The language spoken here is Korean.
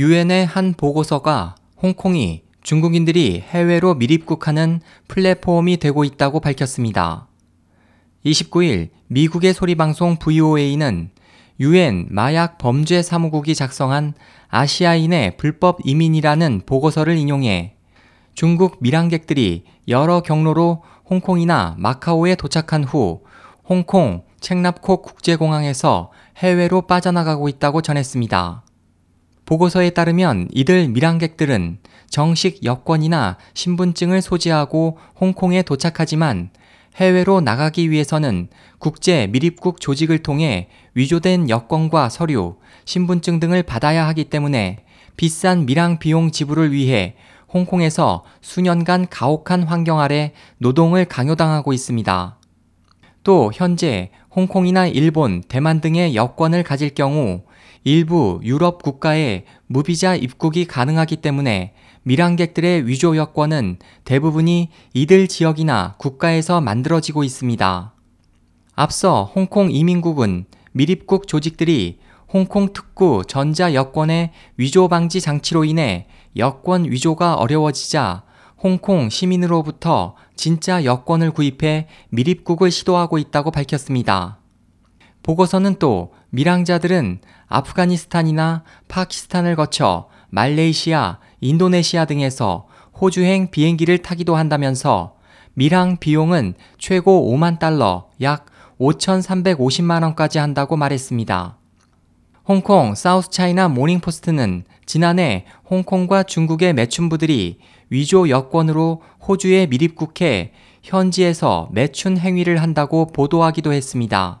유엔의 한 보고서가 홍콩이 중국인들이 해외로 밀입국하는 플랫폼이 되고 있다고 밝혔습니다. 29일 미국의 소리방송 VOA는 유엔 마약 범죄 사무국이 작성한 아시아인의 불법 이민이라는 보고서를 인용해 중국 밀항객들이 여러 경로로 홍콩이나 마카오에 도착한 후 홍콩 책납콕 국제공항에서 해외로 빠져나가고 있다고 전했습니다. 보고서에 따르면 이들 밀항객들은 정식 여권이나 신분증을 소지하고 홍콩에 도착하지만 해외로 나가기 위해서는 국제 밀입국 조직을 통해 위조된 여권과 서류, 신분증 등을 받아야 하기 때문에 비싼 밀항 비용 지불을 위해 홍콩에서 수년간 가혹한 환경 아래 노동을 강요당하고 있습니다. 또 현재 홍콩이나 일본, 대만 등의 여권을 가질 경우 일부 유럽 국가에 무비자 입국이 가능하기 때문에 밀항객들의 위조 여권은 대부분이 이들 지역이나 국가에서 만들어지고 있습니다. 앞서 홍콩 이민국은 밀입국 조직들이 홍콩 특구 전자 여권의 위조 방지 장치로 인해 여권 위조가 어려워지자 홍콩 시민으로부터 진짜 여권을 구입해 밀입국을 시도하고 있다고 밝혔습니다. 보고서는 또 밀항자들은 아프가니스탄이나 파키스탄을 거쳐 말레이시아, 인도네시아 등에서 호주행 비행기를 타기도 한다면서 밀항 비용은 최고 5만 달러, 약 5,350만 원까지 한다고 말했습니다. 홍콩 사우스 차이나 모닝포스트는 지난해 홍콩과 중국의 매춘부들이 위조 여권으로 호주에 밀입국해 현지에서 매춘 행위를 한다고 보도하기도 했습니다.